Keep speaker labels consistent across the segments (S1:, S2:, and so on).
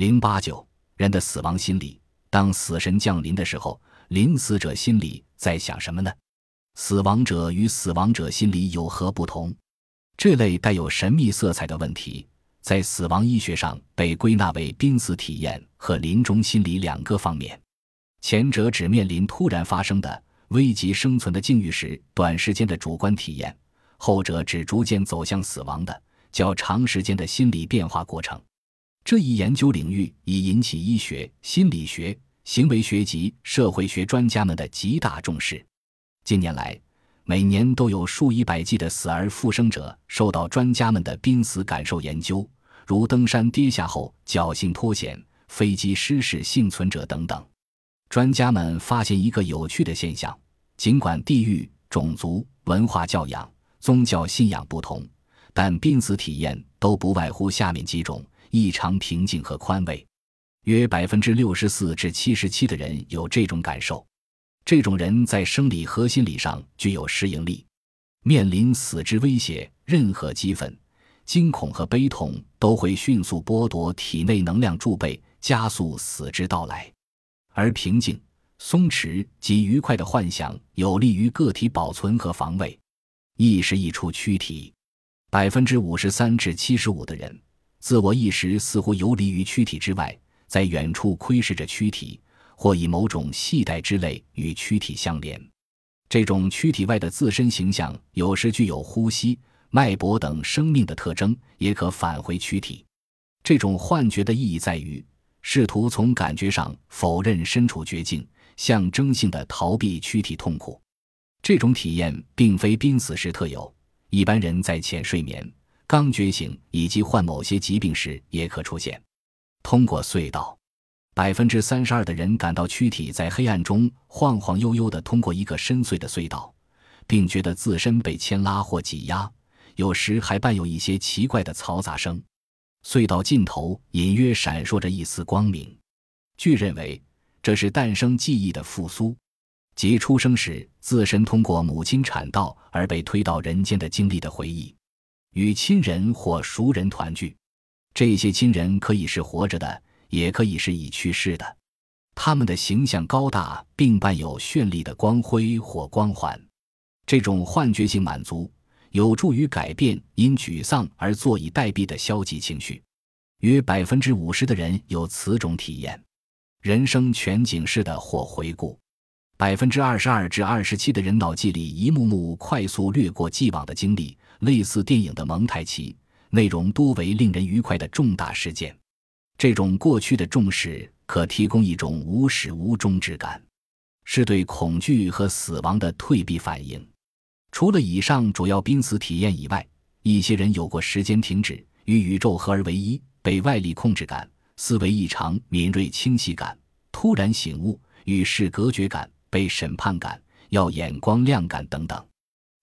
S1: 零八九人的死亡心理，当死神降临的时候，临死者心里在想什么呢？死亡者与死亡者心理有何不同？这类带有神秘色彩的问题，在死亡医学上被归纳为濒死体验和临终心理两个方面。前者指面临突然发生的危及生存的境遇时短时间的主观体验，后者指逐渐走向死亡的较长时间的心理变化过程。这一研究领域已引起医学、心理学、行为学及社会学专家们的极大重视。近年来，每年都有数以百计的死而复生者受到专家们的濒死感受研究，如登山跌下后侥幸脱险、飞机失事幸存者等等。专家们发现一个有趣的现象：尽管地域、种族、文化教养、宗教信仰不同，但濒死体验都不外乎下面几种。异常平静和宽慰，约百分之六十四至七十七的人有这种感受。这种人在生理和心理上具有适应力，面临死之威胁，任何激愤、惊恐和悲痛都会迅速剥夺体内能量贮备，加速死之到来。而平静、松弛及愉快的幻想有利于个体保存和防卫。意识溢出躯体，百分之五十三至七十五的人。自我意识似乎游离于躯体之外，在远处窥视着躯体，或以某种系带之类与躯体相连。这种躯体外的自身形象有时具有呼吸、脉搏等生命的特征，也可返回躯体。这种幻觉的意义在于，试图从感觉上否认身处绝境，象征性的逃避躯体痛苦。这种体验并非濒死时特有，一般人在浅睡眠。刚觉醒以及患某些疾病时也可出现。通过隧道，百分之三十二的人感到躯体在黑暗中晃晃悠悠地通过一个深邃的隧道，并觉得自身被牵拉或挤压，有时还伴有一些奇怪的嘈杂声。隧道尽头隐约闪烁着一丝光明。据认为，这是诞生记忆的复苏，即出生时自身通过母亲产道而被推到人间的经历的回忆。与亲人或熟人团聚，这些亲人可以是活着的，也可以是已去世的。他们的形象高大，并伴有绚丽的光辉或光环。这种幻觉性满足有助于改变因沮丧而坐以待毙的消极情绪。约百分之五十的人有此种体验。人生全景式的或回顾，百分之二十二至二十七的人脑记里一幕幕快速掠过既往的经历。类似电影的蒙太奇，内容多为令人愉快的重大事件。这种过去的重视可提供一种无始无终之感，是对恐惧和死亡的退避反应。除了以上主要濒死体验以外，一些人有过时间停止、与宇宙合而为一、被外力控制感、思维异常敏锐清晰感、突然醒悟、与世隔绝感、被审判感、要眼光亮感等等。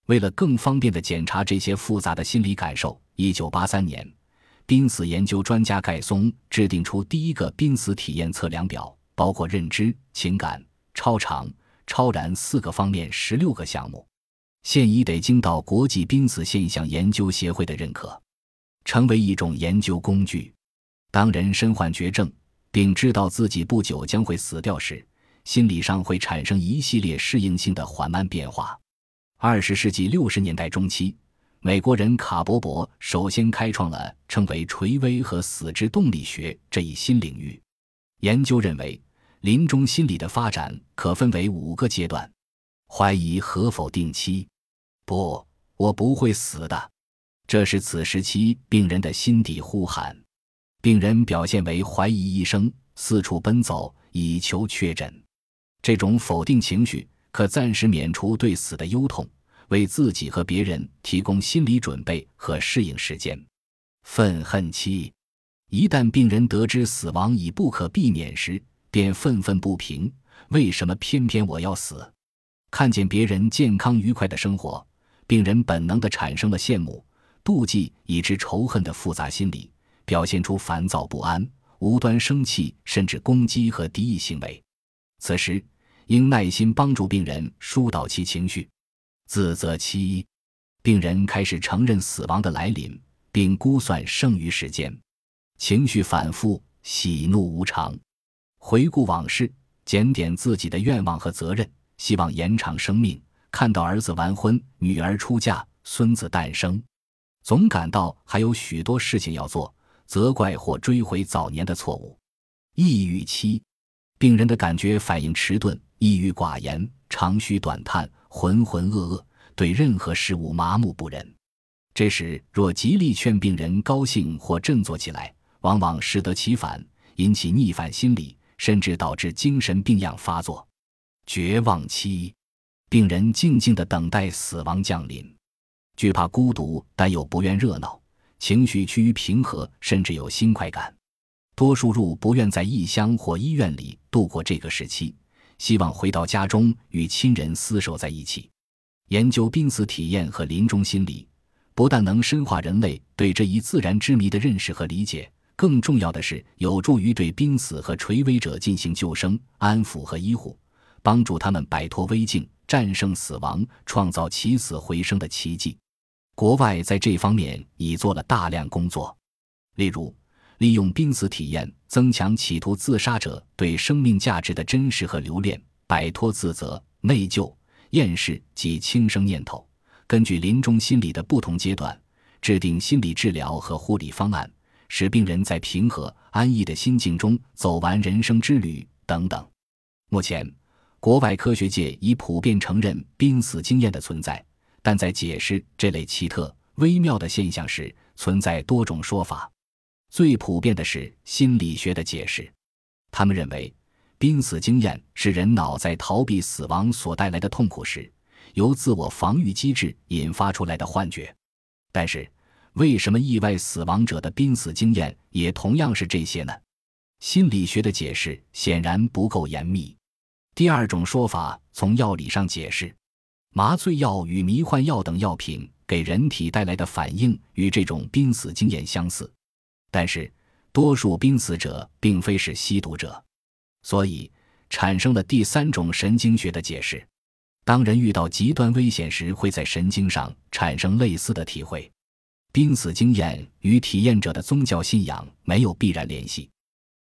S1: 为了更方便地检查这些复杂的心理感受，一九八三年，濒死研究专家盖松制定出第一个濒死体验测量表，包括认知、情感、超常、超然四个方面十六个项目，现已得经到国际濒死现象研究协会的认可，成为一种研究工具。当人身患绝症，并知道自己不久将会死掉时，心理上会产生一系列适应性的缓慢变化。二十世纪六十年代中期，美国人卡伯伯首先开创了称为“垂危和死之动力学”这一新领域。研究认为，临终心理的发展可分为五个阶段：怀疑和否定期，不，我不会死的，这是此时期病人的心底呼喊。病人表现为怀疑医生，四处奔走以求确诊。这种否定情绪。可暂时免除对死的忧痛，为自己和别人提供心理准备和适应时间。愤恨期，一旦病人得知死亡已不可避免时，便愤愤不平：为什么偏偏我要死？看见别人健康愉快的生活，病人本能地产生了羡慕、妒忌以致仇恨的复杂心理，表现出烦躁不安、无端生气，甚至攻击和敌意行为。此时。应耐心帮助病人疏导其情绪。自责期，病人开始承认死亡的来临，并估算剩余时间。情绪反复，喜怒无常。回顾往事，检点自己的愿望和责任，希望延长生命。看到儿子完婚，女儿出嫁，孙子诞生，总感到还有许多事情要做，责怪或追悔早年的错误。抑郁期，病人的感觉反应迟钝，抑郁寡言，长吁短叹，浑浑噩噩，对任何事物麻木不仁。这时若极力劝病人高兴或振作起来，往往适得其反，引起逆反心理，甚至导致精神病样发作。绝望期。病人静静地等待死亡降临，惧怕孤独，但又不愿热闹，情绪趋于平和，甚至有新快感。多数入不愿在异乡或医院里度过这个时期，希望回到家中与亲人厮守在一起。研究濒死体验和临终心理，不但能深化人类对这一自然之谜的认识和理解，更重要的是有助于对濒死和垂危者进行救生、安抚和医护，帮助他们摆脱危境。战胜死亡，创造起死回生的奇迹。国外在这方面已做了大量工作，例如利用濒死体验增强企图自杀者对生命价值的真实和留恋，摆脱自责、内疚、厌世及轻生念头。根据临终心理的不同阶段，制定心理治疗和护理方案，使病人在平和安逸的心境中走完人生之旅等等。目前。国外科学界已普遍承认濒死经验的存在，但在解释这类奇特微妙的现象时，存在多种说法。最普遍的是心理学的解释，他们认为濒死经验是人脑在逃避死亡所带来的痛苦时，由自我防御机制引发出来的幻觉。但是，为什么意外死亡者的濒死经验也同样是这些呢？心理学的解释显然不够严密。第二种说法，从药理上解释，麻醉药与迷幻药等药品给人体带来的反应与这种濒死经验相似，但是多数濒死者并非是吸毒者，所以产生了第三种神经学的解释：当人遇到极端危险时，会在神经上产生类似的体会。濒死经验与体验者的宗教信仰没有必然联系。